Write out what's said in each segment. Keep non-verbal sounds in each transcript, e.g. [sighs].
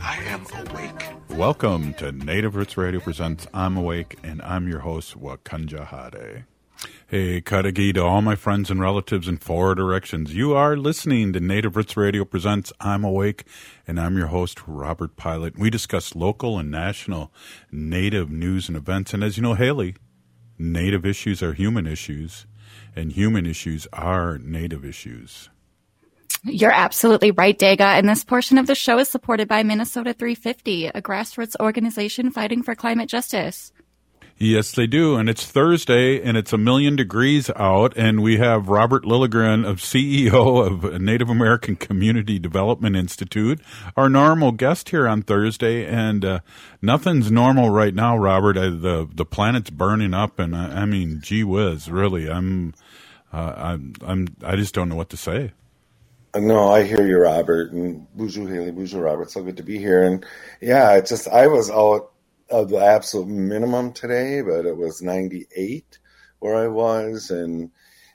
I am awake. Welcome to Native Roots Radio presents I'm Awake, and I'm your host, Wakanja Hade. Hey, Kadagi to all my friends and relatives in four directions. You are listening to Native Roots Radio presents I'm Awake, and I'm your host, Robert Pilot. We discuss local and national Native news and events. And as you know, Haley, Native issues are human issues, and human issues are Native issues. You're absolutely right, Daga. And this portion of the show is supported by Minnesota 350, a grassroots organization fighting for climate justice. Yes, they do. And it's Thursday and it's a million degrees out. And we have Robert Lilligren, of CEO of Native American Community Development Institute, our normal guest here on Thursday. And uh, nothing's normal right now, Robert. Uh, the the planet's burning up, and I, I mean, gee whiz, really, I'm, uh, I'm, I'm, I just don't know what to say. No, I hear you, Robert, and Boozhoo Haley, Boozhoo Robert. So good to be here. And yeah, it's just I was out of the absolute minimum today, but it was 98 where I was, and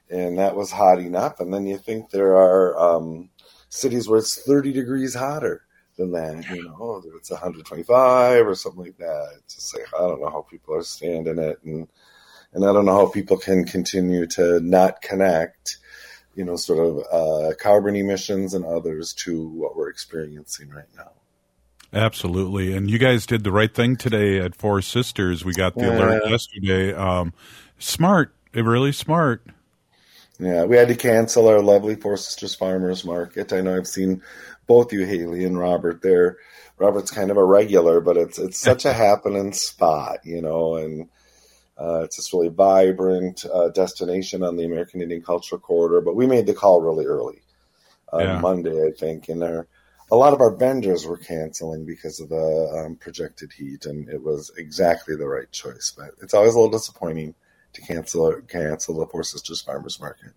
and that was hot enough. And then you think there are um, cities where it's 30 degrees hotter than that. You know, it's 125 or something like that. It's just like I don't know how people are standing it, and and I don't know how people can continue to not connect you know, sort of uh, carbon emissions and others to what we're experiencing right now. Absolutely. And you guys did the right thing today at Four Sisters. We got the Yeah. alert yesterday. Um, smart, really smart. Yeah, we had to cancel our lovely Four Sisters Farmers Market. I know I've seen both you, Haley and Robert there. Robert's kind of a regular, but it's it's such a [laughs] happening spot, you know, and uh, it's this really vibrant uh, destination on the American Indian Cultural Corridor. But we made the call really early on Yeah. Monday, I think, and our, a lot of our vendors were canceling because of the um, projected heat, and it was exactly the right choice. But it's always a little disappointing to cancel cancel the Four Sisters Farmers Market.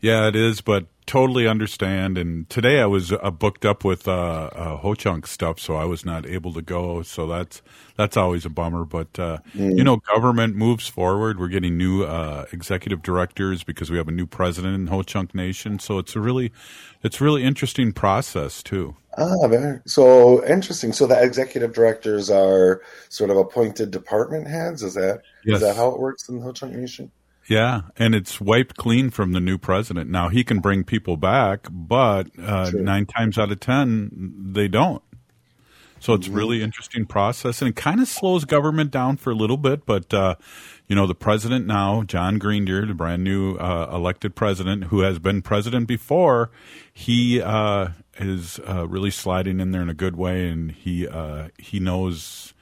Yeah, it is, but totally understand. And today I was uh, booked up with uh, uh, Ho Chunk stuff, so I was not able to go. So that's that's always a bummer. But uh, you know, government moves forward. We're getting new uh, executive directors because we have a new president in Ho Chunk Nation. So it's a really it's really interesting process too. Ah, very so interesting. So the executive directors are sort of appointed department heads. Is that is Yes. that how it works in the Ho Chunk Nation? Yeah, and it's wiped clean from the new president. Now he can bring people back, but uh, nine times out of ten they don't. So it's really interesting process, and it kind of slows government down for a little bit. But uh, you know, the president now, John Greendeer, the brand new uh, elected president, who has been president before, he uh, is uh, really sliding in there in a good way, and he uh, he knows.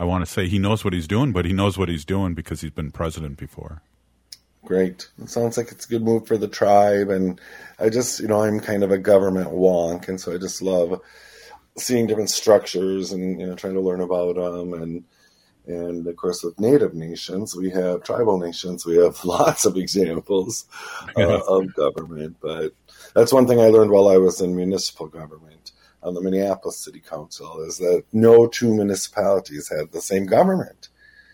I want to say he knows what he's doing, but he knows what he's doing because he's been president before. Great. It sounds like it's a good move for the tribe. And I just, you know, I'm kind of a government wonk. And so I just love seeing different structures and, you know, trying to learn about them. And, and of course, with native nations, we have tribal nations, we have [laughs] lots of examples uh, of government. But that's one thing I learned while I was in municipal government on the Minneapolis City Council is that no two municipalities had the same government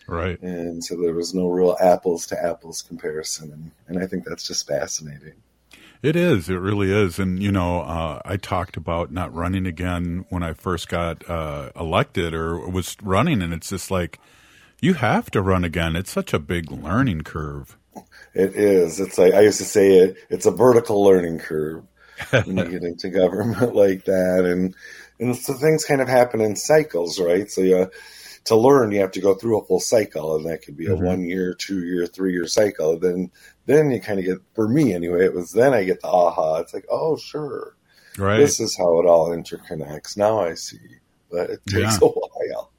Right. and so there was no real apples to apples comparison and, and i think that's just fascinating It is. It really is. And, you know, uh, I talked about not running again when I first got uh, elected or was running, and it's just like, you have to run again. It's such a big learning curve. it is it's like i used to say it it's a vertical learning curve when you get into [laughs] government like that and and so things kind of happen in cycles right so you to learn you have to go through a full cycle and that could be a Mhm. one year two year three year cycle then then you kind of get for me anyway it was then i get the aha it's like oh sure Right. this is how it all interconnects now i see but it takes Yeah. a while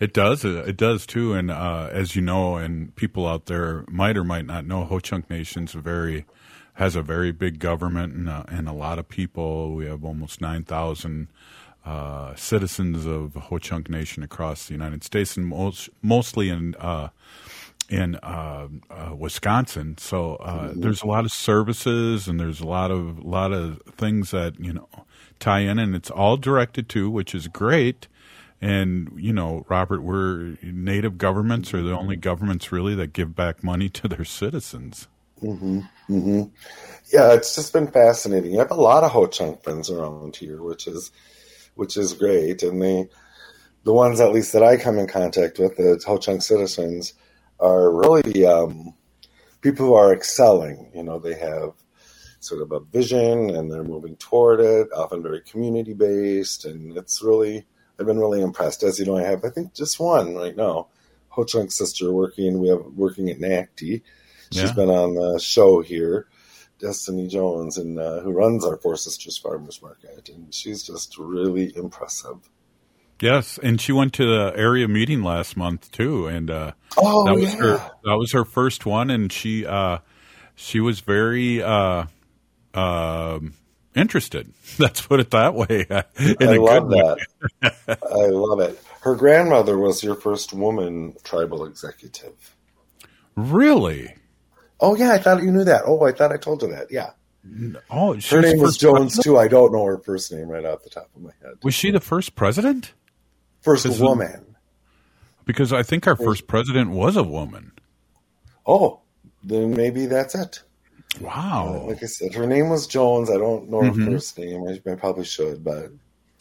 It does. uh, It does too. And uh, as you know, and people out there might or might not know, Ho Chunk Nation's a very has a very big government and, uh, and a lot of people. We have almost nine thousand uh, citizens of Ho Chunk Nation across the United States, and most, mostly in uh, in uh, uh, Wisconsin. So uh, there's a lot of services, and there's a lot of lot of things that you know tie in, and it's all directed to, which is great. And you know, Robert, we're native governments are the only governments really that give back money to their citizens. hmm hmm Yeah, it's just been fascinating. You have a lot of Ho Chunk friends around here, which is which is great, and they the ones at least that I come in contact with, the Ho Chunk citizens, are really um, people who are excelling. You know, they have sort of a vision and they're moving toward it, often very community based, and it's really I've been really impressed. As you know, I have I think just one right now, Ho Chunk sister working. We have working at NACDI. She's Yeah. been on the show here, Destiny Jones, and uh, who runs our Four Sisters Farmers Market, and she's just really impressive. Yes, and she went to the area meeting last month too, and uh, Oh that was yeah, her that was her first one, and she uh, she was very uh, um interested. [laughs] Let's put it that way. [laughs] In I love that. I love it. Her grandmother was your first woman tribal executive. Really? Oh yeah, I thought you knew that. Oh, I thought I told you that. Yeah, Oh, her name was Jones president? too. I don't know her first name right off the top of my head. Was she the first president? First it- woman. Because I think our first president was a woman. Oh, then maybe that's it. Wow. Like I said, her name was Jones. I don't know her Mhm. first name. I, I probably should, but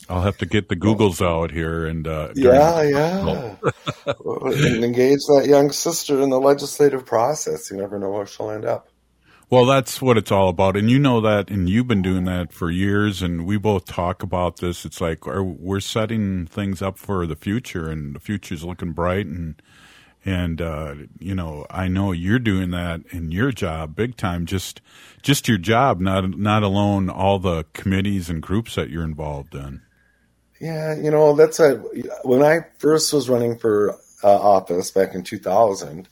I'll have to get the Googles out here and uh, yeah, yeah. [laughs] and engage that young sister in the legislative process. You never know where she'll end up. Well, that's what it's all about, and you know that, and you've been doing that for years, and we both talk about this. It's like we're setting things up for the future, and the future's looking bright, and and uh, you know, I know you're doing that in your job, big time. Just just your job, not not alone all the committees and groups that you're involved in. Yeah, you know, that's a when I first was running for uh, office back in 2000,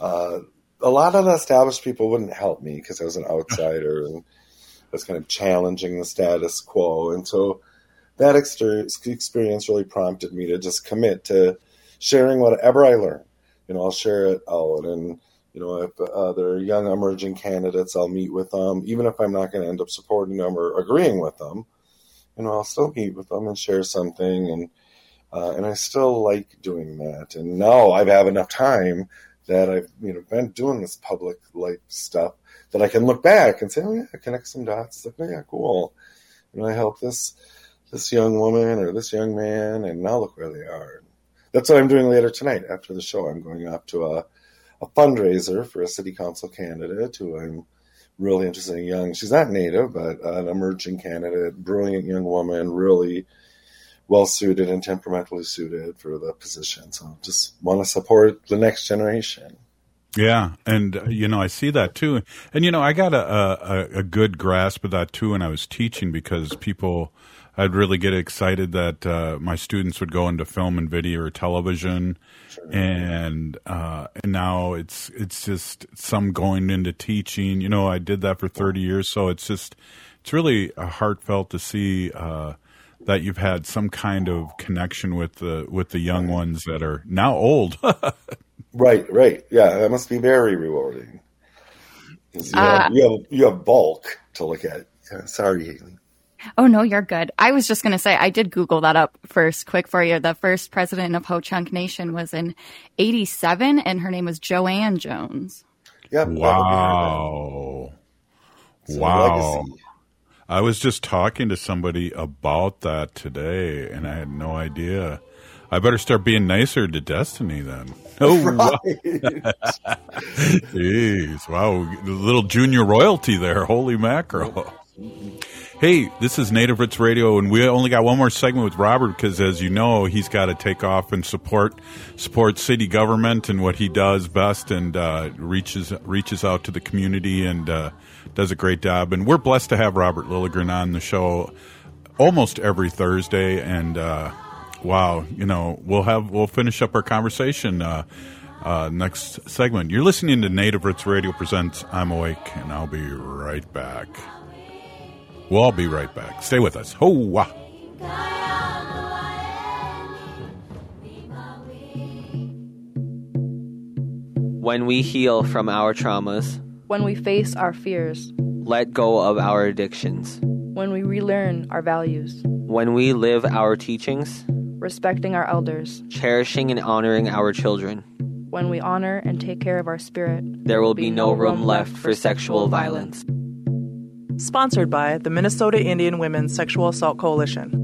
uh, a lot of the established people wouldn't help me because I was an outsider and I was kind of challenging the status quo. And so that experience, really prompted me to just commit to sharing whatever I learn. You know, I'll share it out. And, you know, if uh, there are young emerging candidates, I'll meet with them, even if I'm not going to end up supporting them or agreeing with them you know, I'll still meet with them and share something, and uh, and I still like doing that. And now I've have enough time that I've you know been doing this public life stuff that I can look back and say, oh yeah, connect some dots. Like, oh yeah, cool. Know, I helped this this young woman or this young man, and now look where they are. That's what I'm doing later tonight after the show. I'm going off to a a fundraiser for a city council candidate who I'm really interesting young. She's not native, but an emerging candidate, brilliant young woman, really well suited and temperamentally suited for the position. So just want to support the next generation. Yeah, and uh, you know I see that too, and you know I got a, a a good grasp of that too when I was teaching because people, I'd really get excited that uh, my students would go into film and video or television, and uh, and now it's it's just some going into teaching. You know I did that for thirty years, so it's just it's really uh, heartfelt to see. Uh, that you've had some kind of connection with the with the young ones that are now old. [laughs] Right, right. Yeah, that must be very rewarding. You, Uh, have, you, have, you have bulk to look at. Sorry, Haley. Oh no, you're good. I was just going to say I did Google that up first, quick for you. The first president of Ho Chunk Nation was in '87, and her name was Joanne Jones. Yep, that would be her Wow. Wow. I was just talking to somebody about that today, and I had no idea. I better start being nicer to Destiny then. [laughs] Oh, wow. [laughs] Jeez. Wow. A little junior royalty there. Holy mackerel. Hey, this is Native Roots Radio, and we only got one more segment with Robert because, as you know, he's got to take off and support support city government and what he does best, and uh, reaches reaches out to the community and uh, does a great job. And we're blessed to have Robert Lilligren on the show almost every Thursday. And uh, wow, you know, we'll have we'll finish up our conversation uh, uh, next segment. You're listening to Native Roots Radio presents I'm Awake, and I'll be right back. We'll all be right back. Stay with us. Ho-wah. When we heal from our traumas, when we face our fears, let go of our addictions, when we relearn our values, when we live our teachings, respecting our elders, cherishing and honoring our children, when we honor and take care of our spirit, there will be, be no room left for sexual violence. Sponsored by the Minnesota Indian Women's Sexual Assault Coalition.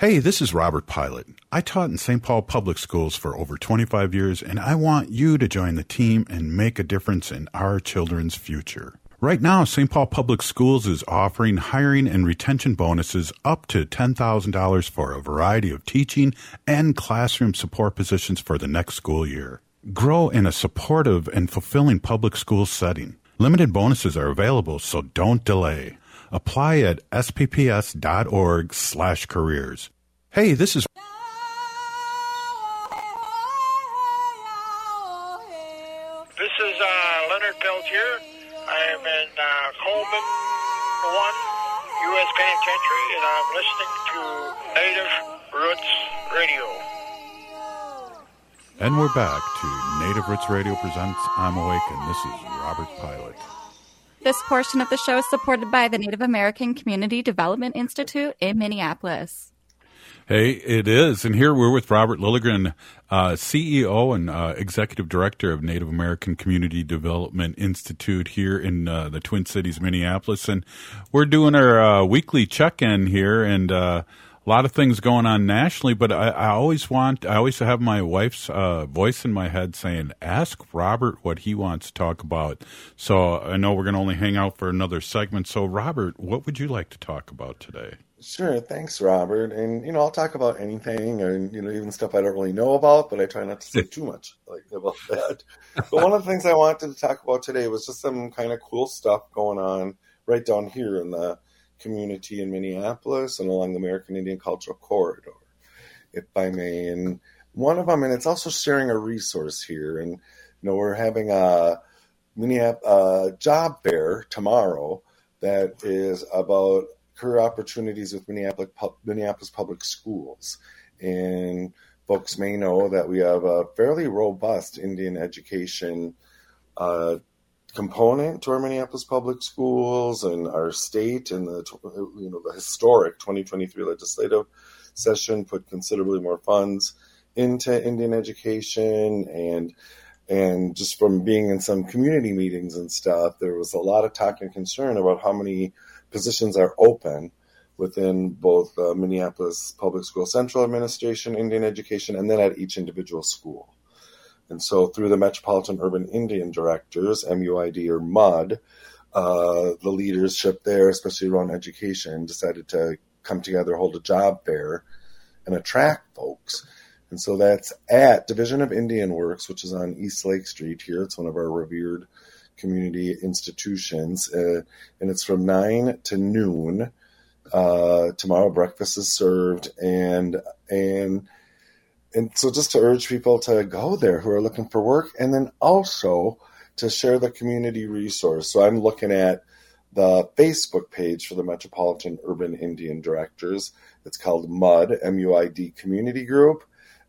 Hey, this is Robert Pilot. I taught in St. Paul Public Schools for over 25 years, and I want you to join the team and make a difference in our children's future. Right now, St. Paul Public Schools is offering hiring and retention bonuses up to $10,000 for a variety of teaching and classroom support positions for the next school year. Grow in a supportive and fulfilling public school setting. Limited bonuses are available, so don't delay. Apply at spps.org slash careers. Hey, this is This is uh, Leonard Peltier. I am in uh, Coleman 1 U.S. Penitentiary, and I'm listening to Native Roots Radio. And we're back to Native Roots Radio presents I'm Awake, and this is Robert Pilot. This portion of the show is supported by the Native American Community Development Institute in Minneapolis. Hey, it is. And here we're with Robert Lilligren, uh, CEO and uh, Executive Director of Native American Community Development Institute here in uh, the Twin Cities, Minneapolis. And we're doing our uh, weekly check in here and uh, lot of things going on nationally. But I, I always want, I always have my wife's uh, voice in my head saying, ask Robert what he wants to talk about. So I know we're going to only hang out for another segment. So, Robert, what would you like to talk about today? Sure, thanks, Robert. And you know, I'll talk about anything, and you know, even stuff I don't really know about, but I try not to say too much like about [laughs] that. but one of the things I wanted to talk about today was just some kind of cool stuff going on right down here in the community in Minneapolis and along the American Indian Cultural Corridor, if I may. And one of them, and it's also sharing a resource here. And you know, we're having a Minneapolis job fair tomorrow that is about career opportunities with Minneapolis, Minneapolis Public Schools. And folks may know that we have a fairly robust Indian education uh, component to our Minneapolis Public Schools and our state and the you know the historic 2023 legislative session put considerably more funds into Indian education and and just from being in some community meetings and stuff, there was a lot of talk and concern about how many positions are open within both uh, Minneapolis Public School Central Administration, Indian Education, and then at each individual school. And so, through the Metropolitan Urban Indian Directors, MUID or MUD, uh, the leadership there, especially around education, decided to come together, hold a job fair, and attract folks. And so that's at Division of Indian Works, which is on East Lake Street here. It's one of our revered community institutions, uh, and it's from nine to noon. Uh, tomorrow, breakfast is served, and and and so just to urge people to go there who are looking for work, and then also to share the community resource. So I'm looking at the Facebook page for the Metropolitan Urban Indian Directors. It's called MUD, M-U-I-D Community Group,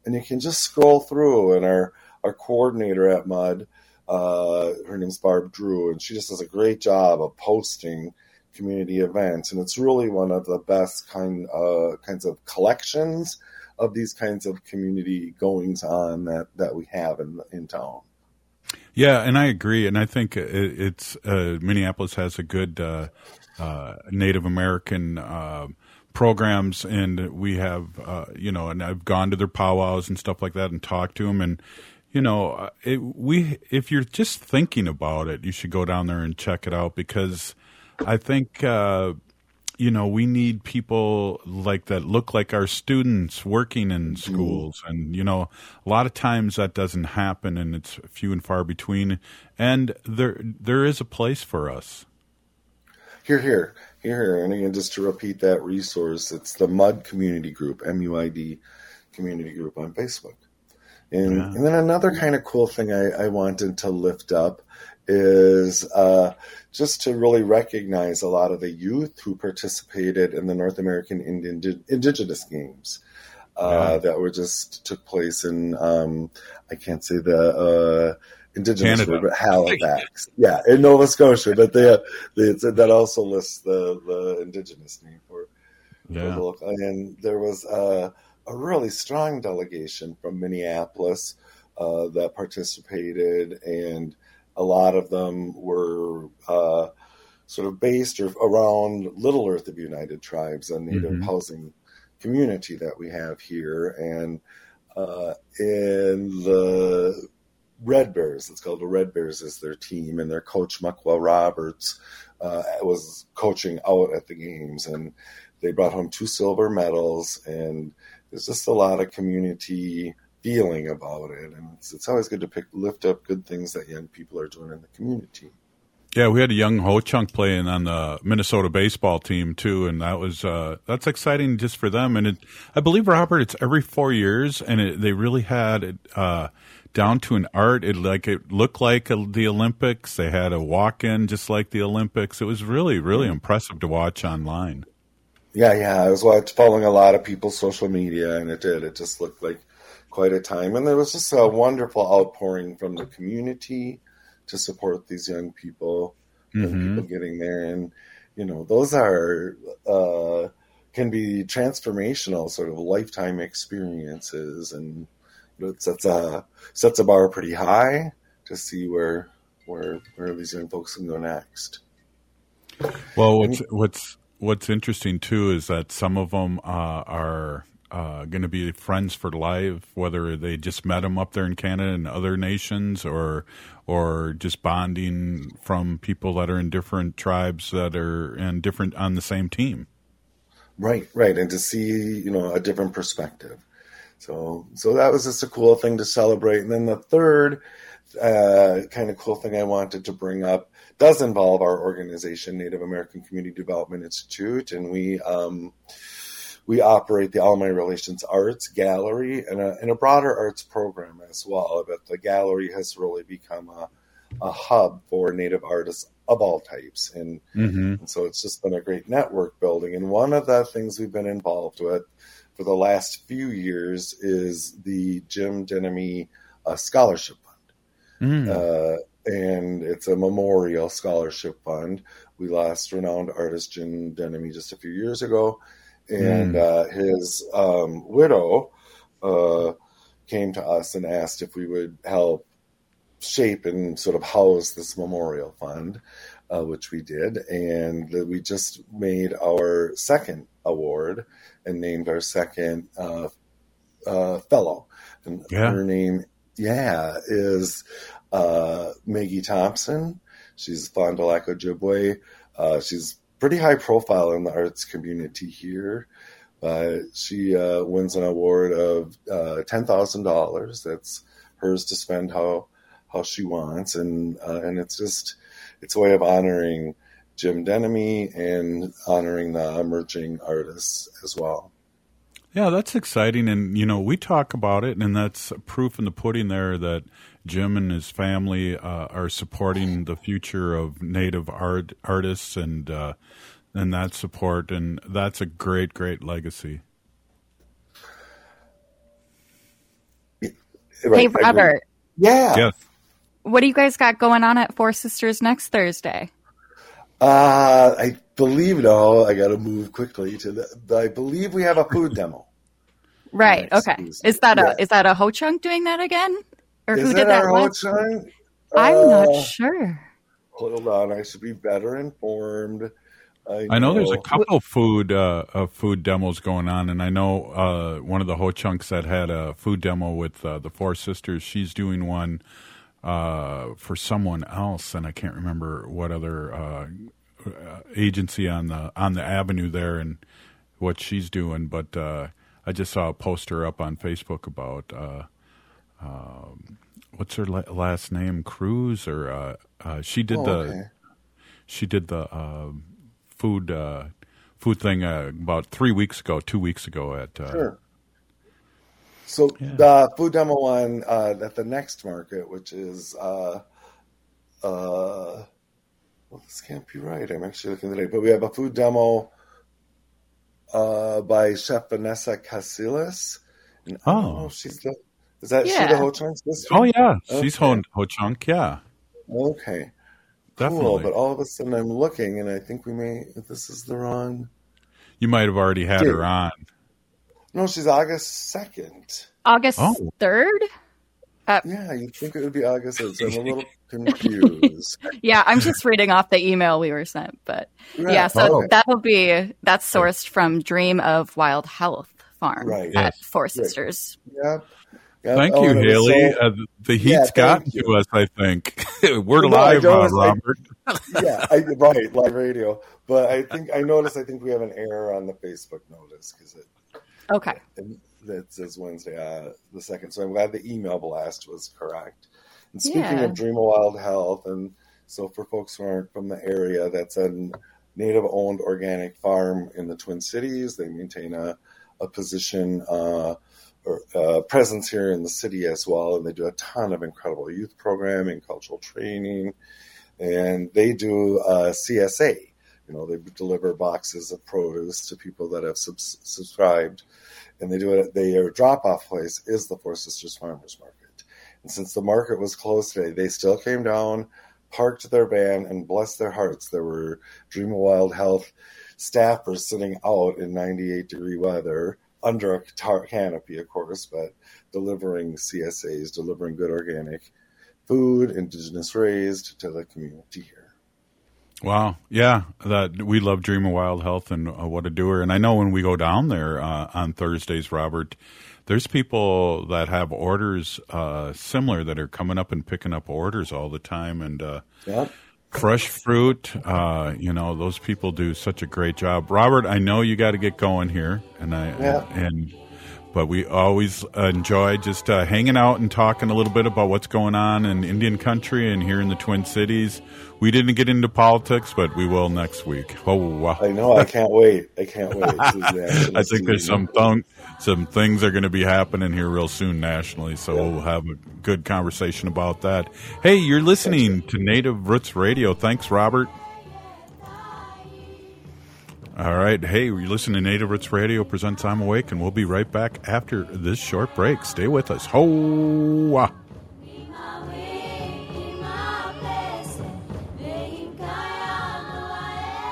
and you can just scroll through. And our our coordinator at MUD uh, her name's Barb Drew, and she just does a great job of posting community events, and it's really one of the best kind uh, kinds of collections of these kinds of community goings on that that we have in in town. Yeah, and I agree, and I think it, it's uh, Minneapolis has a good uh, uh, Native American uh, programs, and we have uh, you know, and I've gone to their powwows and stuff like that, and talked to them, and you know, uh, it, we if you're just thinking about it, you should go down there and check it out because I think you know, we need people like that look like our students working in mm-hmm. schools. And, you know, a lot of times that doesn't happen and it's few and far between. And there, there is a place for us. Here, here, here, here. And again, just to repeat that resource, it's the MUD community group, M U I D community group on Facebook. And, yeah. and then another kind of cool thing I, I wanted to lift up is uh, just to really recognize a lot of the youth who participated in the North American Indian Indigenous Games. Uh, yeah. That were just took place in um, I can't say the uh, indigenous Canada. word, but Halifax, [laughs] yeah, in Nova Scotia. But they, they that also lists the the indigenous name for, yeah. for the And there was a, a really strong delegation from Minneapolis uh, that participated, and a lot of them were uh, sort of based around Little Earth of United Tribes, a native mm-hmm. housing community that we have here. And uh, in the Red Bears, it's called the Red Bears, is their team, and their coach Muckwa Roberts uh, was coaching out at the games, and they brought home two silver medals. And there's just a lot of community feeling about it, and it's, it's always good to pick lift up good things that young people are doing in the community. Yeah, we had a young Ho Chunk playing on the Minnesota baseball team too, and that was uh, that's exciting just for them. And it, I believe Robert, it's every four years, and it, they really had it uh, down to an art. It like it looked like a, the Olympics. They had a walk in just like the Olympics. It was really really impressive to watch online. Yeah, yeah, I was following a lot of people's social media, and it did. It just looked like quite a time. And there was just a wonderful outpouring from the community to support these young people, mm-hmm. people getting there. And, you know, those are, uh, can be transformational sort of lifetime experiences. And it sets a, sets a bar pretty high to see where, where, where these young folks can go next. Well, what's, what's, what's interesting too is that some of them uh, are uh, going to be friends for life, whether they just met them up there in Canada and other nations, or or just bonding from people that are in different tribes that are in different on the same team. Right, right, and to see you know a different perspective. So so that was just a cool thing to celebrate. And then the third uh, kind of cool thing I wanted to bring up does involve our organization, Native American Community Development Institute, and we. Um, we operate the All My Relations Arts Gallery and a, and a broader arts program as well. But the gallery has really become a, a hub for Native artists of all types. And, mm-hmm. and, so it's just been a great network building. And one of the things we've been involved with for the last few years is the Jim Denomie uh, Scholarship Fund. Mm. Uh, and it's a memorial scholarship fund. We lost renowned artist Jim Denomie just a few years ago and mm. uh, his um, widow uh, came to us and asked if we would help shape and sort of house this memorial fund, uh, which we did, and we just made our second award and named our second uh, uh, fellow, and yeah. her name, yeah, is uh, Maggie Thompson. She's Fond du Lac Ojibwe. she's pretty high profile in the arts community here. Uh, she uh, wins an award of uh, ten thousand dollars. That's hers to spend how how she wants, and uh, and it's just it's a way of honoring Jim Denomie and honoring the emerging artists as well. Yeah, that's exciting, and you know we talk about it, and that's proof in the pudding there that Jim and his family uh, are supporting the future of Native art artists and uh, and that support, and that's a great, great legacy. Hey, Robert. Yeah. Yes. What do you guys got going on at Four Sisters next Thursday? Uh, I believe no. I got to move quickly to the. I believe we have a food demo. [laughs] Right. Okay. Is that Yeah. a is that a Ho Chunk doing that again, or Is who it did that our one? Ho I'm Uh, not sure. Hold on, I should be better informed. I, I know there's a couple food uh, uh, food demos going on, and I know uh, one of the Ho Chunks that had a food demo with uh, the Four Sisters. She's doing one uh, for someone else, and I can't remember what other uh, uh, agency on the on the avenue there and what she's doing. But uh, I just saw a poster up on Facebook about uh, um, what's her la- last name, Cruz, or uh, uh, she did Oh, the okay. she did the uh, food uh, food thing uh, about three weeks ago, two weeks ago at uh, Sure. So the food demo one uh, at the next market, which is uh, uh, well, this can't be right. I'm actually looking today, but we have a food demo uh, by Chef Vanessa Casillas. And Oh. she's the is that she the Ho Chunk's sister? Oh yeah, she's Ho, Ho Chunk. Yeah, Okay. Definitely. Cool, but all of a sudden I'm looking and I think we may this is the wrong you might have already had her on. No, she's August second. August Oh. third. Uh, yeah, you'd think it would be August 3rd, so I'm a [laughs] little confused. Yeah, I'm just reading off the email we were sent, but Right. yeah, so Oh. that'll be that's sourced from Dream of Wild Health Farm Right. at Yes. Four Right. Sisters. Yep. Yep. Thank Oh, you, and it was Haley. so- uh, the Yeah, heat's gotten thank to us. I think [laughs] we're No, live, don't. uh, It's like- Robert. [laughs] [laughs] yeah, I, right, live radio. But I think I noticed. I think we have an error on the Facebook notice because it Okay. that says Wednesday uh, the second. So I'm glad the email blast was correct. And speaking Yeah. of Dream of Wild Health, and so for folks who aren't from the area, that's a native-owned organic farm in the Twin Cities. They maintain a a position uh, or uh, presence here in the city as well, and they do a ton of incredible youth programming, cultural training, and they do uh, CSA. You know, they deliver boxes of produce to people that have subs- subscribed, and they do it. Their drop-off place is the Four Sisters Farmers Market, and since the market was closed today, they still came down, parked their van, and bless their hearts, there were Dream of Wild Health staffers sitting out in 98 degree weather under a tar- canopy, of course, but delivering CSAs, delivering good organic food, indigenous raised to the community here. Wow, yeah, that we love Dream of Wild Health and uh, what a doer. And I know when we go down there uh, on Thursdays, Robert, there's people that have orders uh, similar that are coming up and picking up orders all the time, and uh, Yep. Fresh fruit. Uh, you know, those people do such a great job. Robert, I know you got to get going here, and I Yeah. and but we always enjoy just uh, hanging out and talking a little bit about what's going on in Indian country and here in the Twin Cities. We didn't get into politics, but we will next week. Oh, wow. I know. I can't wait. I can't wait. [laughs] National I think there's some some things are going to be happening here real soon nationally, so we'll have a good conversation about that. Hey, you're listening to Native Roots Radio. Thanks, Robert. All right. Hey, you're listening to Native Roots Radio presents I'm Awake, and we'll be right back after this short break. Stay with us. Ho!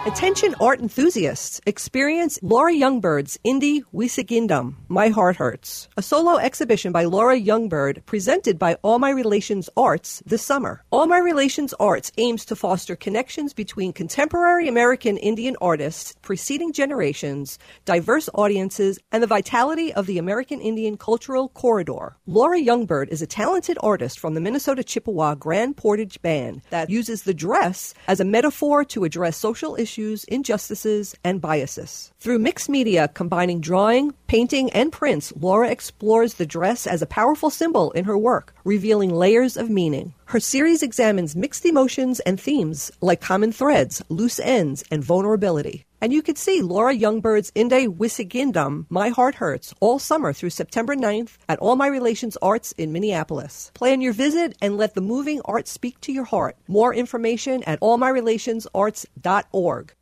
Attention art enthusiasts. Experience Laura Youngbird's Indie Wisigindum, My Heart Hurts, a solo exhibition by Laura Youngbird presented by All My Relations Arts this summer. All My Relations Arts aims to foster connections between contemporary American Indian artists, preceding generations, diverse audiences, and the vitality of the American Indian cultural corridor. Laura Youngbird is a talented artist from the Minnesota Chippewa Grand Portage Band that uses the dress as a metaphor to address social issues, injustices, and biases. Through mixed media combining drawing, painting, and prints, Laura explores the dress as a powerful symbol in her work, revealing layers of meaning. Her series examines mixed emotions and themes like common threads, loose ends, and vulnerability. And you can see Laura Youngbird's Inde Wisigindum, My Heart Hurts, all summer through September 9th at All My Relations Arts in Minneapolis. Plan your visit and let the moving art speak to your heart. More information at allmyrelationsarts.org.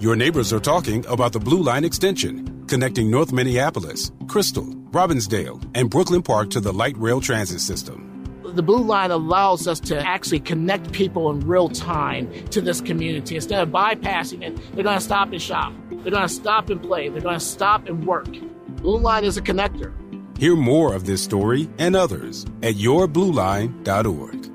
Your neighbors are talking about the Blue Line extension, connecting North Minneapolis, Crystal, Robbinsdale, and Brooklyn Park to the light rail transit system. The Blue Line allows us to actually connect people in real time to this community. Instead of bypassing it, they're going to stop and shop. They're going to stop and play. They're going to stop and work. Blue Line is a connector. Hear more of this story and others at yourblueline.org.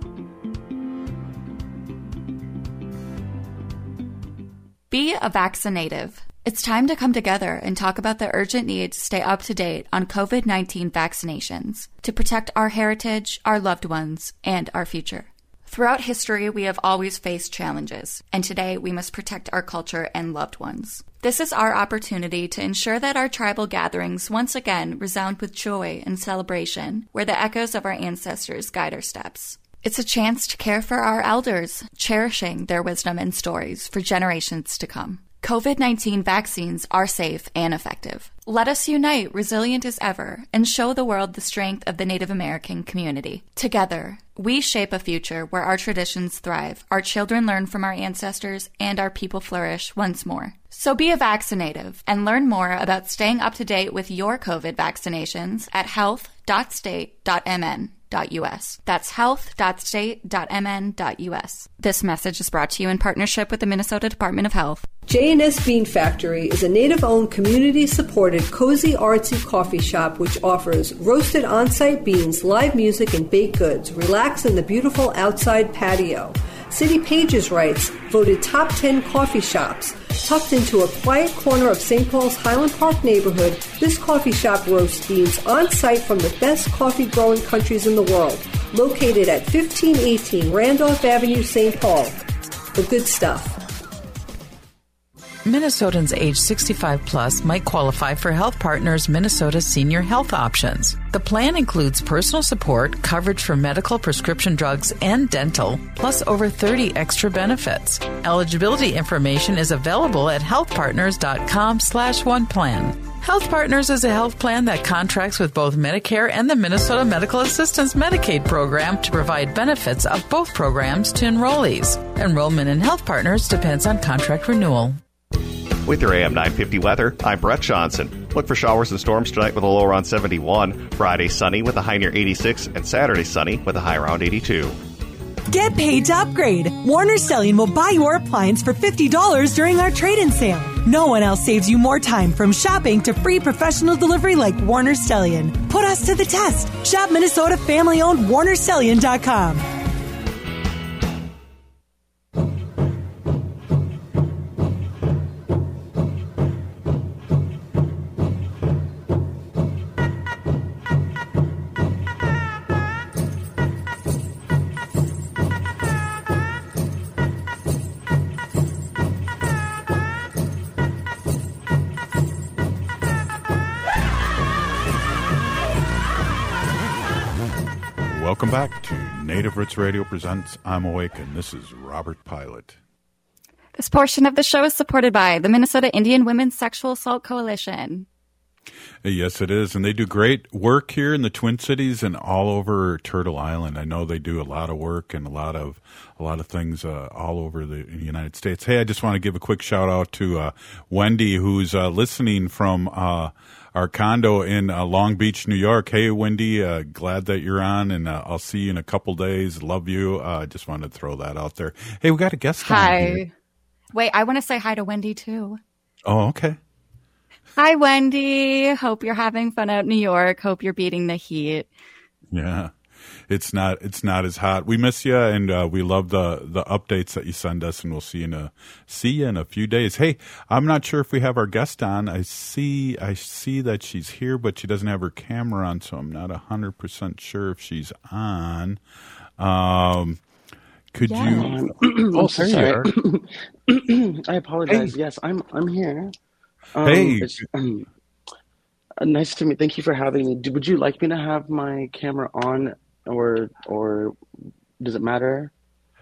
Be a vaccinative. It's time to come together and talk about the urgent need to stay up to date on COVID 19 vaccinations to protect our heritage, our loved ones, and our future. Throughout history, we have always faced challenges, and today we must protect our culture and loved ones. This is our opportunity to ensure that our tribal gatherings once again resound with joy and celebration, where the echoes of our ancestors guide our steps. It's a chance to care for our elders, cherishing their wisdom and stories for generations to come. COVID 19 vaccines are safe and effective. Let us unite, resilient as ever, and show the world the strength of the Native American community. Together, we shape a future where our traditions thrive, our children learn from our ancestors, and our people flourish once more. So be a vaccinative and learn more about staying up to date with your COVID vaccinations at health.state.mn. Us. That's health.state.mn.us. This message is brought to you in partnership with the Minnesota Department of Health. J&S Bean Factory is a native-owned, community-supported, cozy, artsy coffee shop which offers roasted on-site beans, live music, and baked goods. Relax in the beautiful outside patio. City Pages writes, voted top 10 coffee shops. Tucked into a quiet corner of St. Paul's Highland Park neighborhood, this coffee shop roasts beans on site from the best coffee growing countries in the world. Located at 1518 Randolph Avenue, St. Paul. The good stuff. Minnesotans age 65 plus might qualify for Health Partners Minnesota Senior Health Options. The plan includes personal support, coverage for medical, prescription drugs, and dental, plus over 30 extra benefits. Eligibility information is available at healthpartners.com slash one plan. Health Partners is a health plan that contracts with both Medicare and the Minnesota Medical Assistance Medicaid program to provide benefits of both programs to enrollees. Enrollment in Health Partners depends on contract renewal. With your AM 950 weather, I'm Brett Johnson. Look for showers and storms tonight with a low around 71. Friday sunny with a high near 86, and Saturday sunny with a high around 82. Get paid to upgrade. Warner Stellian will buy your appliance for $50 during our trade in sale. No one else saves you more time from shopping to free professional delivery like Warner Stellian. Put us to the test. Shop Minnesota family owned WarnerStellian.com. Welcome back to Native Roots Radio presents I'm Awake, and this is Robert Pilot. This portion of the show is supported by the Minnesota Indian Women's Sexual Assault Coalition. Yes, it is, and they do great work here in the Twin Cities and all over Turtle Island. I know they do a lot of work and a lot of a lot of things uh, all over the United States. Hey, I just want to give a quick shout out to uh, Wendy, who's uh, listening from uh, our condo in uh, Long Beach, New York. Hey, Wendy, uh, glad that you're on, and I'll see you in a couple days. Love you. I just wanted to throw that out there. Hey, we got a guest. Hi. Wait, I want to say hi to Wendy too. Oh, okay. Hi, Wendy. Hope you're having fun out in New York. Hope you're beating the heat. Yeah, it's not it's not as hot. We miss you, and uh, we love the the updates that you send us. And we'll see you in a see you in a few days. Hey, I'm not sure if we have our guest on. I see I see that she's here, but she doesn't have her camera on, so I'm not hundred percent sure if she's on. Um, could Yeah. you? [clears throat] [clears throat] oh, there you sorry. [clears throat] I apologize. Yes, I'm. I'm here. Um, Hey. um, uh, nice to meet. Thank you for having me. Would you like me to have my camera on, or or does it matter?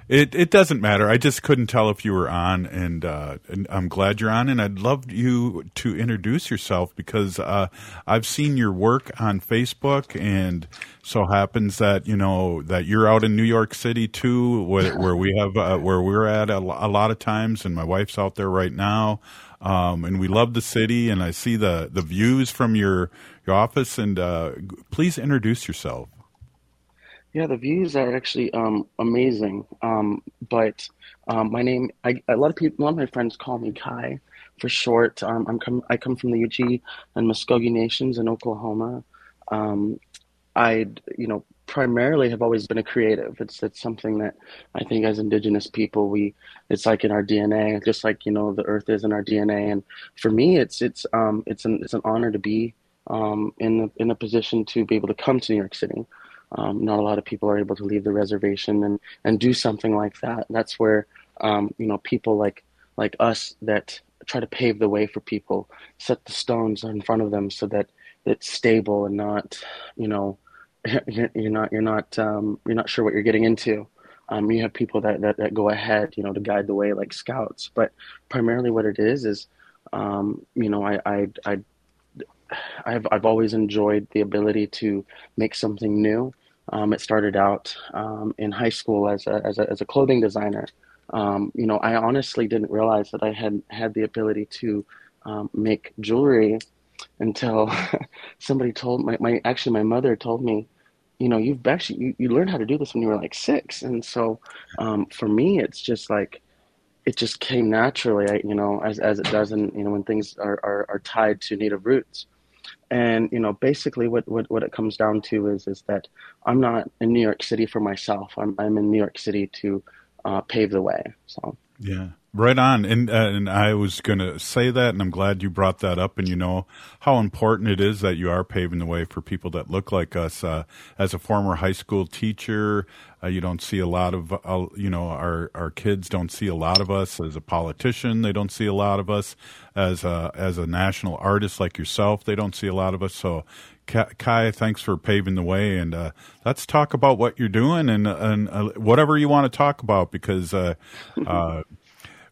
It it doesn't matter. I just couldn't tell if you were on, and, uh, and I'm glad you're on. And I'd love you to introduce yourself because uh, I've seen your work on Facebook, and so happens that you know that you're out in New York City too, where, where we have uh, where we're at a, a lot of times, and my wife's out there right now. Um, and we love the city, and I see the the views from your your office. And uh, please introduce yourself. Yeah, the views are actually um, amazing. Um, but um, my name, I, a lot of people, a lot of my friends call me Kai for short. Um, I'm come, I come from the Yuchi and Muskogee nations in Oklahoma. Um, I, you know, primarily have always been a creative. It's it's something that I think as Indigenous people, we it's like in our DNA, just like you know the Earth is in our DNA. And for me, it's it's um it's an it's an honor to be um in the, in a position to be able to come to New York City. Um, not a lot of people are able to leave the reservation and, and do something like that. That's where um, you know people like like us that try to pave the way for people, set the stones in front of them so that it's stable and not you know [laughs] you're, not you're not um, you're not sure what you're getting into. Um, you have people that, that, that go ahead, you know, to guide the way like scouts. But primarily, what it is is, um, you know, I I I I've I've always enjoyed the ability to make something new. Um, it started out um, in high school as a, as a as a clothing designer. Um, you know, I honestly didn't realize that I had had the ability to um, make jewelry until [laughs] somebody told my, my actually my mother told me, you know, you've actually you, you learned how to do this when you were like six, and so um, for me, it's just like it just came naturally, you know, as as it does, in, you know, when things are, are, are tied to native roots and you know basically what, what what it comes down to is is that i'm not in new york city for myself. I'm i'm in new york city to uh, pave the way so. Yeah right on and uh, and i was going to say that and i'm glad you brought that up and you know how important it is that you are paving the way for people that look like us uh, as a former high school teacher uh, you don't see a lot of, uh, you know, our, our kids don't see a lot of us as a politician. They don't see a lot of us as a, as a national artist like yourself. They don't see a lot of us. So, Kai, thanks for paving the way, and uh, let's talk about what you're doing and and uh, whatever you want to talk about because uh, uh,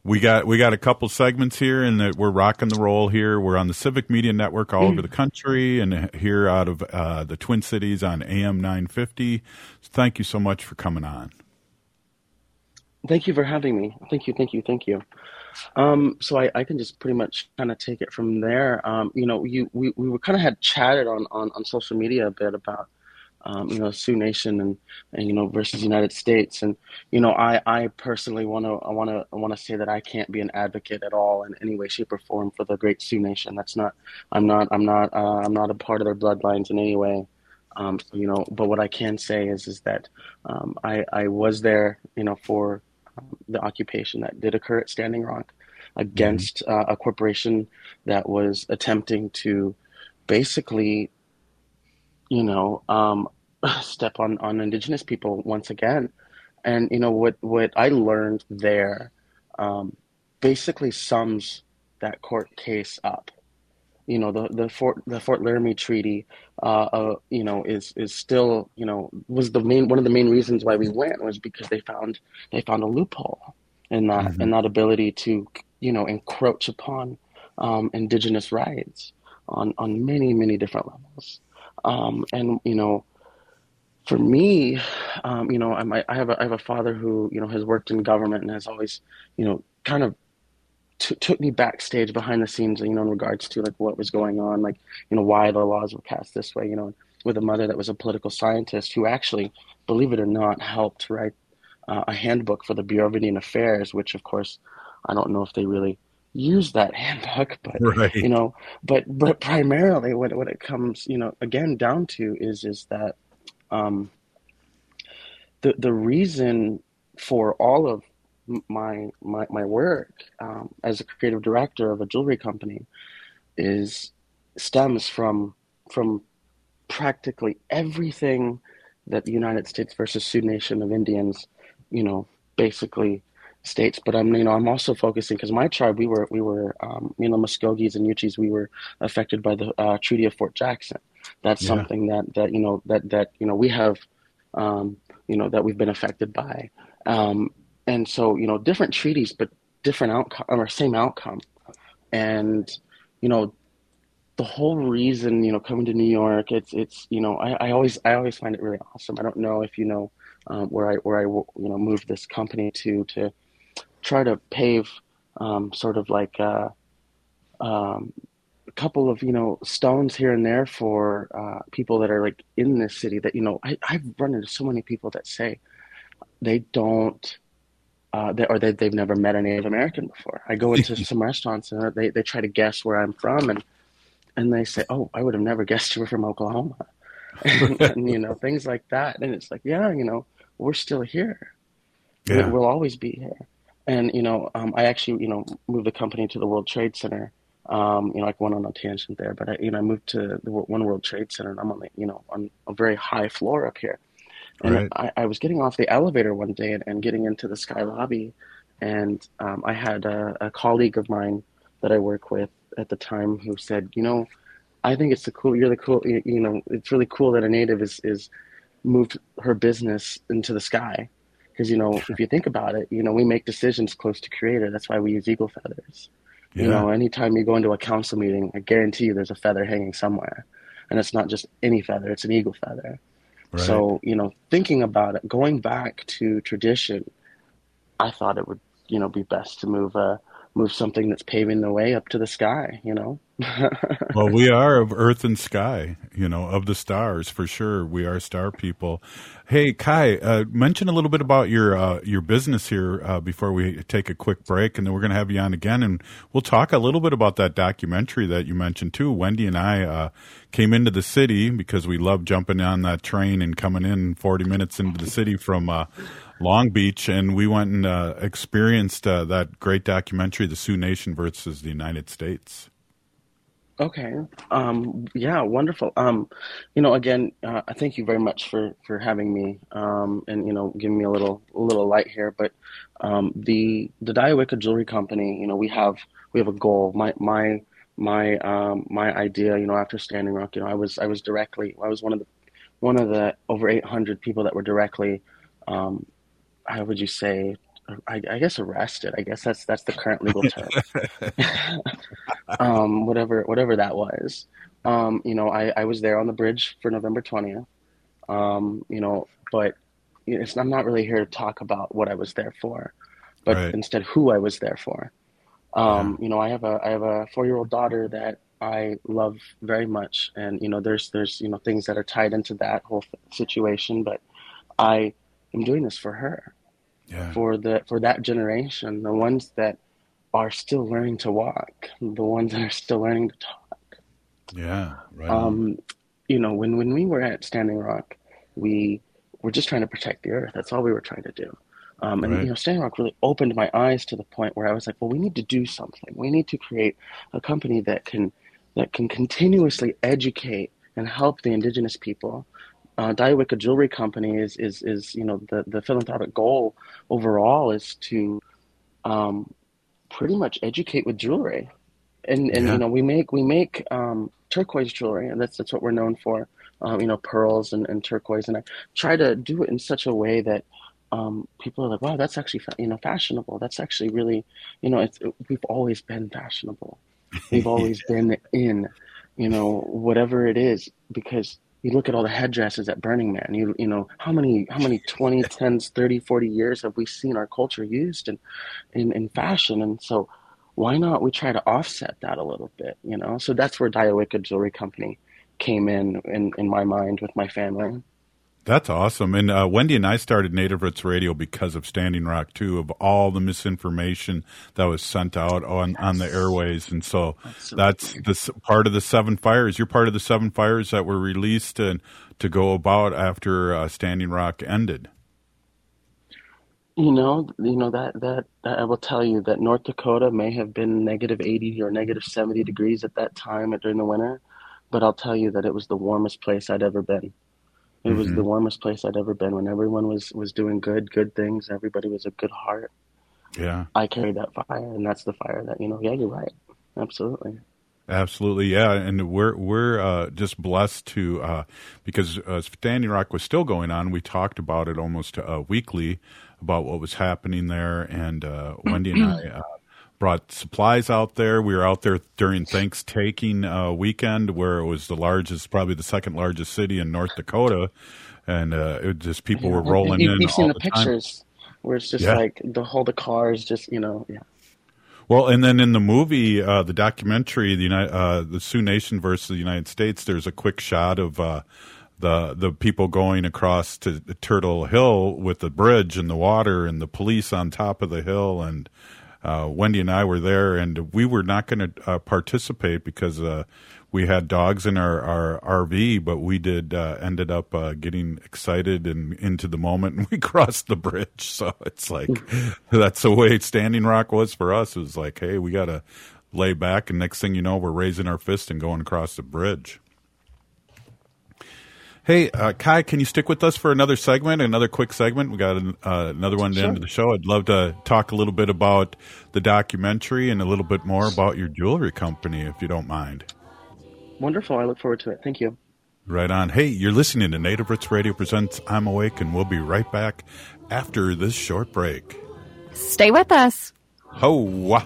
we got we got a couple segments here, and that we're rocking the roll here. We're on the Civic Media Network all over the country, and here out of uh, the Twin Cities on AM 950. Thank you so much for coming on. Thank you for having me. Thank you, thank you, thank you. Um, so I, I can just pretty much kind of take it from there. Um, you know, you we, we were kind of had chatted on, on, on social media a bit about um, you know, Sioux Nation and, and you know versus United States. And you know, I, I personally want to I want to I want to say that I can't be an advocate at all in any way, shape, or form for the Great Sioux Nation. That's not I'm not I'm not uh, I'm not a part of their bloodlines in any way. Um, you know, but what I can say is is that um, I I was there, you know, for um, the occupation that did occur at Standing Rock against mm-hmm. uh, a corporation that was attempting to basically you know, um, [sighs] step on on indigenous people once again. And you know what what I learned there um, basically sums that court case up. You know the the Fort the Fort Laramie Treaty, uh, uh, you know, is is still you know was the main one of the main reasons why we went was because they found they found a loophole in that mm-hmm. in that ability to you know encroach upon um, indigenous rights on on many many different levels. Um, and you know, for me, um, you know, I'm, I have a, I have a father who you know has worked in government and has always, you know, kind of t- took me backstage behind the scenes, you know, in regards to like what was going on, like you know why the laws were cast this way, you know, with a mother that was a political scientist who actually, believe it or not, helped write uh, a handbook for the Bureau of Indian Affairs, which of course I don't know if they really use that [laughs] handbook but right. you know but but primarily what what it comes you know again down to is is that um the the reason for all of my my my work um, as a creative director of a jewelry company is stems from from practically everything that the United States versus Sioux Nation of Indians, you know, basically states, but I'm you know I'm also focusing because my tribe we were we were um, you know Muskogees and Uchis we were affected by the uh, Treaty of Fort Jackson. That's yeah. something that that you know that that you know we have um, you know that we've been affected by, um, and so you know different treaties but different outcome or same outcome, and you know the whole reason you know coming to New York it's it's you know I, I always I always find it really awesome. I don't know if you know um, where I where I you know moved this company to to try to pave um, sort of like uh, um, couple of you know stones here and there for uh, people that are like in this city that you know I, I've run into so many people that say they don't uh, they, or they, they've never met a Native American before. I go into [laughs] some restaurants and they, they try to guess where I'm from and and they say, "Oh, I would have never guessed you were from Oklahoma," [laughs] and, and, you know things like that. And it's like, yeah, you know, we're still here. Yeah. We'll always be here. And you know, um, I actually you know moved the company to the World Trade Center. Um, you know, I went on a tangent there, but I, you know, I moved to the One World Trade Center, and I'm on the, you know, on a very high floor up here. And Right. I, I was getting off the elevator one day and, and getting into the sky lobby, and um, I had a, a colleague of mine that I work with at the time who said, you know, I think it's the cool. You're the cool. You, you know, it's really cool that a native is is moved her business into the sky, because you know, [laughs] if you think about it, you know, we make decisions close to creator. That's why we use eagle feathers. You know, anytime you go into a council meeting, I guarantee you there's a feather hanging somewhere, and it's not just any feather; it's an eagle feather. Right. So, you know, thinking about it, going back to tradition, I thought it would, you know, be best to move uh move something that's paving the way up to the sky, you know. [laughs] well, we are of earth and sky, you know, of the stars for sure. We are star people. Hey, Kai, uh, mention a little bit about your uh, your business here uh, before we take a quick break, and then we're going to have you on again, and we'll talk a little bit about that documentary that you mentioned too. Wendy and I uh, came into the city because we love jumping on that train and coming in 40 minutes into the city from uh, Long Beach, and we went and uh, experienced uh, that great documentary, "The Sioux Nation versus the United States." Okay. Um, yeah, wonderful. Um, you know, again, uh, I thank you very much for for having me um, and you know giving me a little a little light here. But um, the the Dioica Jewelry Company, you know, we have we have a goal. My my my um, my idea, you know, after Standing Rock, you know, I was I was directly I was one of the one of the over 800 people that were directly, um, how would you say, I, I guess arrested. I guess that's that's the current legal term. [laughs] um, whatever whatever that was. Um, you know, I, I was there on the bridge for November twentieth. Um, you know, but it's, I'm not really here to talk about what I was there for, but Right. instead who I was there for. Um, You know, I have a I have a four year old daughter that I love very much, and you know, there's there's you know things that are tied into that whole situation, but I am doing this for her Yeah. for the for that generation, the ones that are still learning to walk, the ones that are still learning to talk. Yeah, right. Um, you know, when when we were at Standing Rock, we were just trying to protect the earth. That's all we were trying to do. Um, and Right. you know, Standing Rock really opened my eyes to the point where I was like, well, we need to do something. We need to create a company that can that can continuously educate and help the indigenous people. Uh, Jewelry Company is is is you know the the philanthropic goal overall is to um, pretty much educate with jewelry, and and Yeah. you know we make we make um, turquoise jewelry, and that's that's what we're known for. Um, you know, pearls and, and turquoise, and I try to do it in such a way that um, people are like, "Wow, that's actually fa- you know fashionable. That's actually really you know it's, we've always been fashionable. We've [laughs] always been in you know whatever it is because." You look at all the headdresses at Burning Man. You you know how many how many [laughs] 20, 10s, 30, 40 years have we seen our culture used in in, in fashion? And so why not we try to offset that a little bit, you know? So that's where Dioica Jewelry Company came in, in in my mind with my family. That's awesome. And uh, Wendy and I started Native Roots Radio because of Standing Rock too, of all the misinformation that was sent out on, on the airways. And so that's the part of the seven fires. You're part of the seven fires that were released and to go about after uh, Standing Rock ended. You know, you know that, that that I will tell you that North Dakota may have been negative 80 or negative 70 degrees at that time during the winter, but I'll tell you that it was the warmest place I'd ever been. It was Mhm. the warmest place I'd ever been when everyone was was doing good, good things. Everybody was a good heart. Yeah. I carried that fire, and that's the fire that you know. Yeah, you're right. Absolutely. Absolutely, yeah, and we're we're uh, just blessed to uh, because uh, Standing Rock was still going on. We talked about it almost uh, weekly about what was happening there, and uh, Wendy and I uh, brought supplies out there. We were out there during Thanksgiving uh, weekend, where it was the largest, probably the second largest city in North Dakota, and uh, it just people were rolling You- in. You've seen the the time. pictures where it's just Yeah. like the whole the cars, just you know, yeah. Well, and then in the movie, uh, the documentary, the United, uh, the Sioux Nation versus the United States, there's a quick shot of uh, the the people going across to Turtle Hill with the bridge and the water and the police on top of the hill and. Uh, Wendy and I were there, and we were not going to uh, participate because uh, we had dogs in our, our RV, but we did uh, ended up uh, getting excited and into the moment, and [laughs] we crossed the bridge. So it's like [laughs] that's the way Standing Rock was for us. It was like, hey, we got to lay back, and next thing you know, we're raising our fist and going across the bridge. Hey, uh, Kai, can you stick with us for another segment, another quick segment? We got an, uh, another one at the end of the show. I'd love to talk a little bit about the documentary and a little bit more about your jewelry company, if you don't mind. Wonderful. I look forward to it. Thank you. Right on. Hey, you're listening to Native Roots Radio Presents I'm Awake, and we'll be right back after this short break. Stay with us. Ho!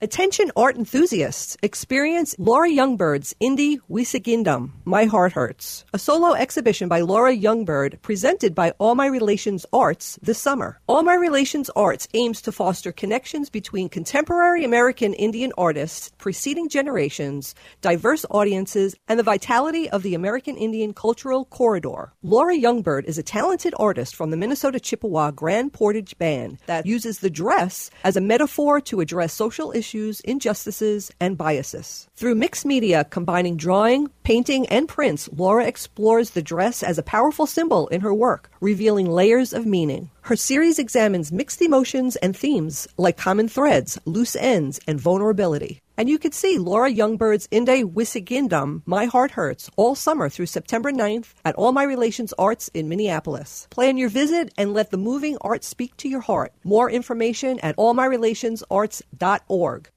Attention art enthusiasts, experience Laura Youngbird's Indie Wisigindum, My Heart Hurts, a solo exhibition by Laura Youngbird presented by All My Relations Arts this summer. All My Relations Arts aims to foster connections between contemporary American Indian artists, preceding generations, diverse audiences, and the vitality of the American Indian cultural corridor. Laura Youngbird is a talented artist from the Minnesota Chippewa Grand Portage Band that uses the dress as a metaphor to address social issues issues, injustices, and biases. Through mixed media combining drawing, painting, and prints, Laura explores the dress as a powerful symbol in her work, revealing layers of meaning. Her series examines mixed emotions and themes like common threads, loose ends, and vulnerability. And you can see Laura Youngbird's Inde Wisigindum, My Heart Hurts, all summer through September 9th at All My Relations Arts in Minneapolis. Plan your visit and let the moving art speak to your heart. More information at allmyrelationsarts.org.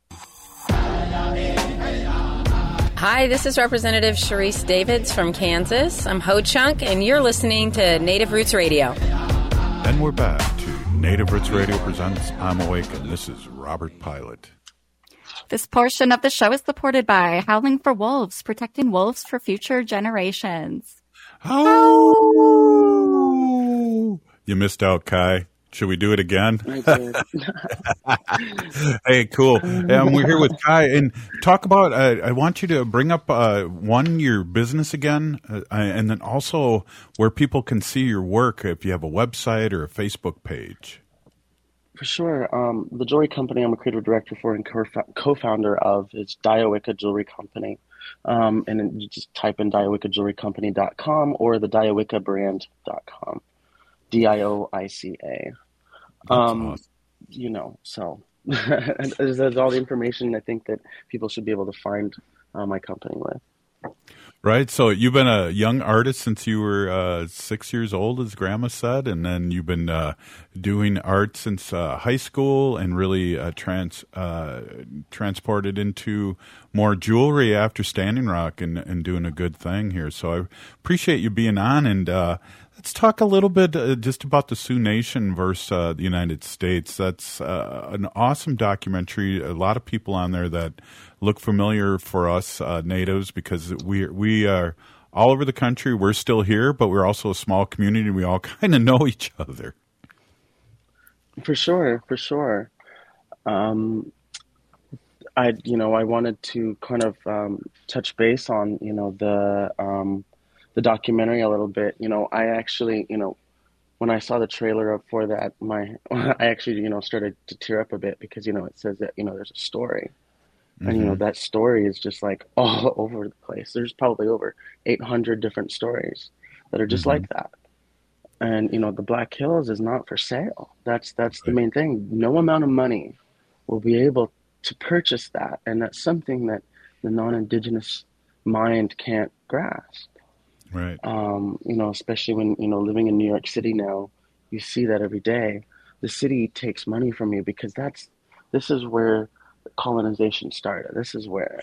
Hi, this is Representative Sharice Davids from Kansas. I'm Ho Chunk, and you're listening to Native Roots Radio. And we're back to Native Roots Radio Presents I'm Awake, and this is Robert Pilot. This portion of the show is supported by Howling for Wolves, protecting wolves for future generations. Oh! You missed out, Kai. Should we do it again? [laughs] [laughs] hey, cool. Um, we're here with Kai and talk about. Uh, I want you to bring up uh, one your business again, uh, and then also where people can see your work. If you have a website or a Facebook page. For sure. Um, the jewelry company I'm a creative director for and co-founder of is Dioica Jewelry Company. Um, and you just type in dioicajewelrycompany.com or the dioicabrand.com. D I O I C A. Um, awesome. You know, so [laughs] there's, all the information I think that people should be able to find uh, my company with. Right. So you've been a young artist since you were uh, six years old, as Grandma said, and then you've been uh, doing art since uh, high school, and really uh, trans uh, transported into more jewelry after Standing Rock and, and doing a good thing here. So I appreciate you being on, and uh, let's talk a little bit just about the Sioux Nation versus the United States. That's an awesome documentary. A lot of people on there that look familiar for us uh, natives because we we are all over the country. We're still here, but we're also a small community. We all [laughs] kind of know each other. For sure, for sure. Um, I you know I wanted to kind of um, touch base on you know the um, the documentary a little bit, you know, I actually, you know, when I saw the trailer up for that, my [laughs] I actually, you know, started to tear up a bit because you know it says that you know there's a story, mm-hmm. and you know mm-hmm. that story is just like [laughs] all over the place. There's probably over 800 different stories that are just mm-hmm. like that, and you know the Black Hills is not for sale. That's that's right. the main thing. No amount of money will be able to purchase that, and that's something that the non-indigenous mind can't grasp. Right. Um, you know, especially when, you know, living in New York City now, you see that every day. The city takes money from you because that's, this is where colonization started. This is where,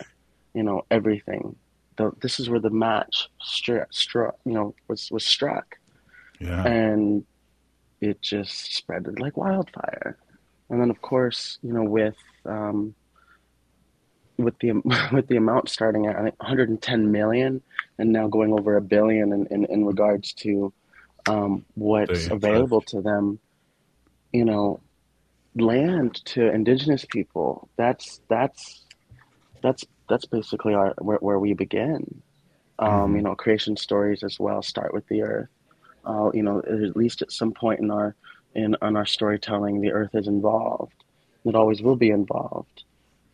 you know, everything, the, this is where the match struck, struck you know, was, was struck. Yeah. And it just spread like wildfire. And then, of course, you know, with, um, with the [laughs] with the amount starting at I think 110 million and now going over a billion in, in, in regards to um, what's available to them, you know, land to indigenous people. That's that's that's that's basically our where, where we begin. Um, mm-hmm. You know, creation stories as well start with the earth. Uh, you know, at least at some point in our in on our storytelling, the earth is involved. It always will be involved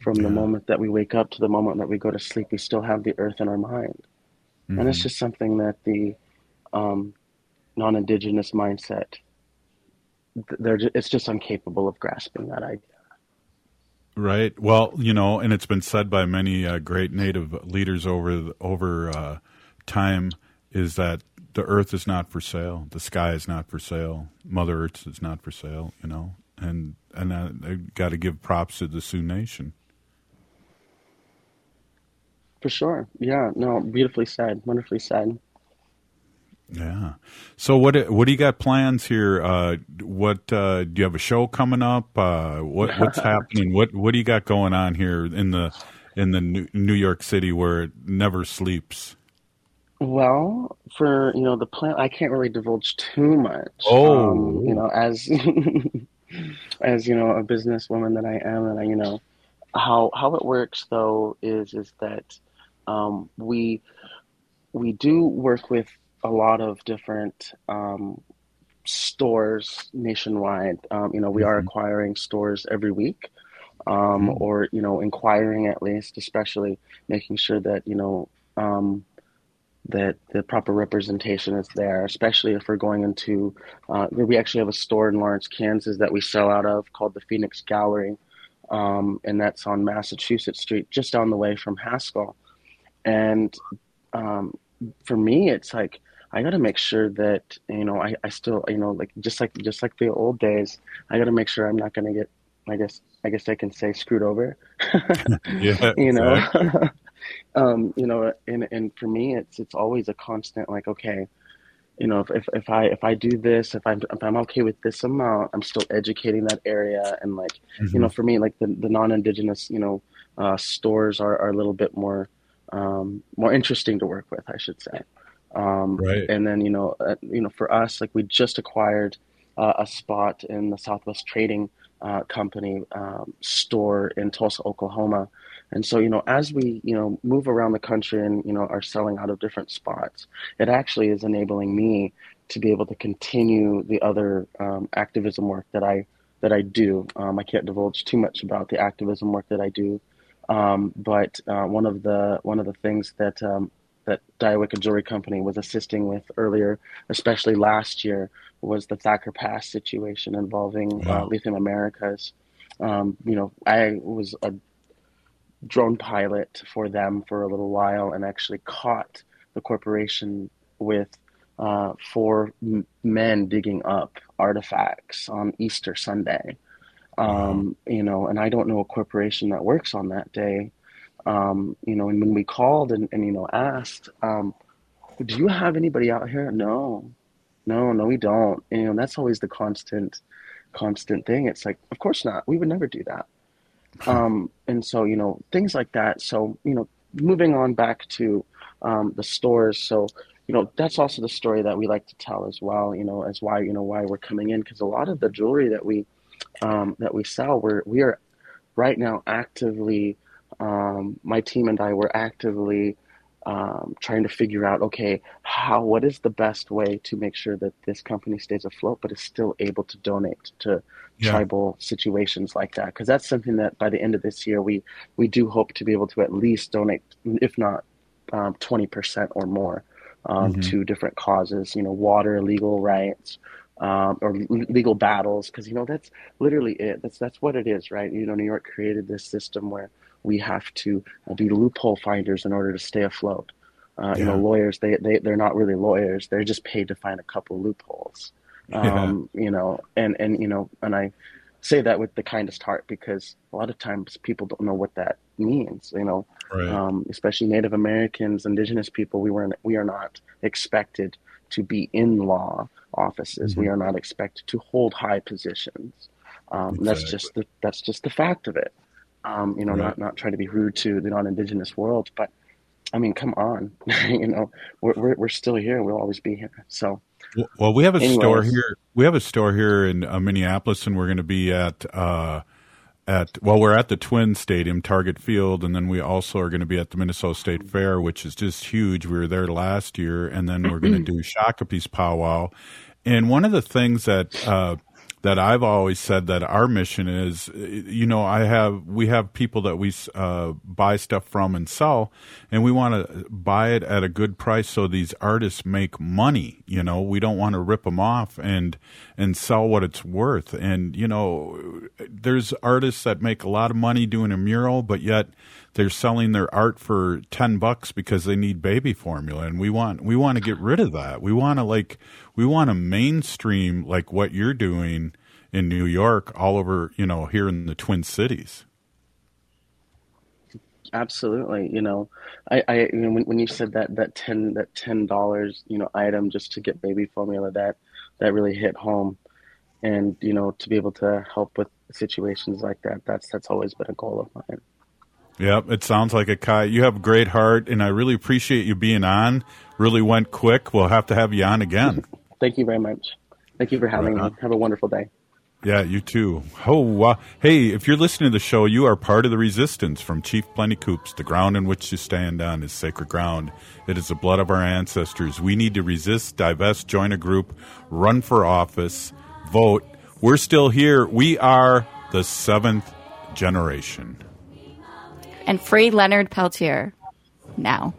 from yeah. the moment that we wake up to the moment that we go to sleep, we still have the earth in our mind. Mm-hmm. And it's mm-hmm. just something that the um, non indigenous mindset, they're just, it's just incapable of grasping that idea. Right. Well, you know, and it's been said by many uh, great Native leaders over over uh, time is that the Earth is not for sale, the sky is not for sale, Mother Earth is not for sale. You know, and and I, I got to give props to the Sioux Nation. For sure. Yeah. No. Beautifully said. Wonderfully said. Yeah. So what what do you got plans here? Uh, what uh, do you have a show coming up? Uh, what [laughs] what's happening? What what do you got going on here in the in the New York City where it never sleeps? Well, for you know the plan, I can't really divulge too much. Oh, um, you know, as [laughs] as you know, a businesswoman that I am, and I, you know, how how it works though is is that um, we we do work with a lot of different um, stores nationwide. Um, you know, we are mm-hmm. acquiring stores every week, um, mm-hmm. or you know, inquiring at least, especially making sure that you know um, that the proper representation is there. Especially if we're going into, uh, we actually have a store in Lawrence, Kansas that we sell out of called the Phoenix Gallery, um, and that's on Massachusetts Street, just down the way from Haskell. And um, for me, it's like I got to make sure that you know I, I still you know like just like just like the old days, I got to make sure I'm not going to get I guess I guess I can say screwed over. [laughs] yeah, [laughs] you know, [laughs] um, you know, and and for me, it's it's always a constant like okay, you know, if, if, if I if I do this, if I'm if I'm okay with this amount, I'm still educating that area, and like mm-hmm. you know, for me, like the the non-indigenous, you know, uh, stores are, are a little bit more um, more interesting to work with, I should say. Um, right. And then you know, uh, you know, for us, like we just acquired uh, a spot in the Southwest Trading uh, Company um, store in Tulsa, Oklahoma. And so, you know, as we, you know, move around the country and, you know, are selling out of different spots, it actually is enabling me to be able to continue the other um, activism work that I that I do. Um, I can't divulge too much about the activism work that I do um, but uh, one of the one of the things that um, that Dioica Jewelry Company was assisting with earlier, especially last year, was the Thacker Pass situation involving uh, wow. uh, Lithium Americas. Um, you know, I was a drone pilot for them for a little while and actually caught the corporation with uh, four m- men digging up artifacts on Easter Sunday. Um, you know, and I don't know a corporation that works on that day. Um, you know, and when we called and, and you know asked, um, do you have anybody out here? No, no, no, we don't. And, you know, that's always the constant, constant thing. It's like, of course not. We would never do that. [laughs] Um, and so, you know, things like that. So, you know, moving on back to um, the stores. So, you know, that's also the story that we like to tell as well. You know, as why you know why we're coming in because a lot of the jewelry that we um, that we sell, we're we are right now actively. Um, my team and I were actively um, trying to figure out okay how what is the best way to make sure that this company stays afloat but is still able to donate to Yeah. tribal situations like that because that's something that by the end of this year we we do hope to be able to at least donate if not um, 20% or more um, Mhm. to different causes you know water legal rights um, or legal battles because you know that's literally it. That's that's what it is right? You know new york created this system where we have to uh, be loophole finders in order to stay afloat. Uh, you know lawyers they, they they're not really lawyers. They're just paid to find a couple loopholes. [laughs] Um, you know and and you know and i say that with the kindest heart because a lot of times people don't know what that means you know. Right. um, especially native americans indigenous people we weren't we are not expected to be in law offices. We Mhm. are not expected to hold high positions. Um, that's just the that's just the fact of it. Um, you know Right. not not trying to be rude to the non-indigenous world but i mean come on. [laughs] You know we're, we're, we're still here. We'll always be here. So Well- we have a store here. We have a store here in uh, Minneapolis, and we're going to be at uh, at well, we're at the Twin Stadium, Target Field, and then we also are going to be at the Minnesota State Fair, which is just huge. We were there last year, and then we're going to [clears throat] do Shakopee's powwow. And one of the things that uh, that I've always said that our mission is, you know, I have we have people that we uh, buy stuff from and sell, and we want to buy it at a good price so these artists make money. You know, we don't want to rip them off and and sell what it's worth. And you know, there's artists that make a lot of money doing a mural, but yet they're selling their art for 10 bucks because they need baby formula and we want we want to get rid of that we want to like we want to mainstream like what you're doing in New York all over you know here in the Twin Cities Absolutely. You know, I, I you know, when, when you said that that ten that ten dollars you know item just to get baby formula that that really hit home, and you know to be able to help with situations like that that's that's always been a goal of mine. Yep, it sounds like a Kai. You have a great heart, and I really appreciate you being on. Really went quick. We'll have to have you on again. Thank you very much. Thank you for having Right me. Have a wonderful day. Yeah, you too. Oh, wow. Hey, if you're listening to the show, you are part of the resistance from Chief Plenty Coups. The ground in which you stand on is sacred ground. It is the blood of our ancestors. We need to resist, divest, join a group, run for office, vote. We're still here. We are the seventh generation. And free Leonard Peltier now.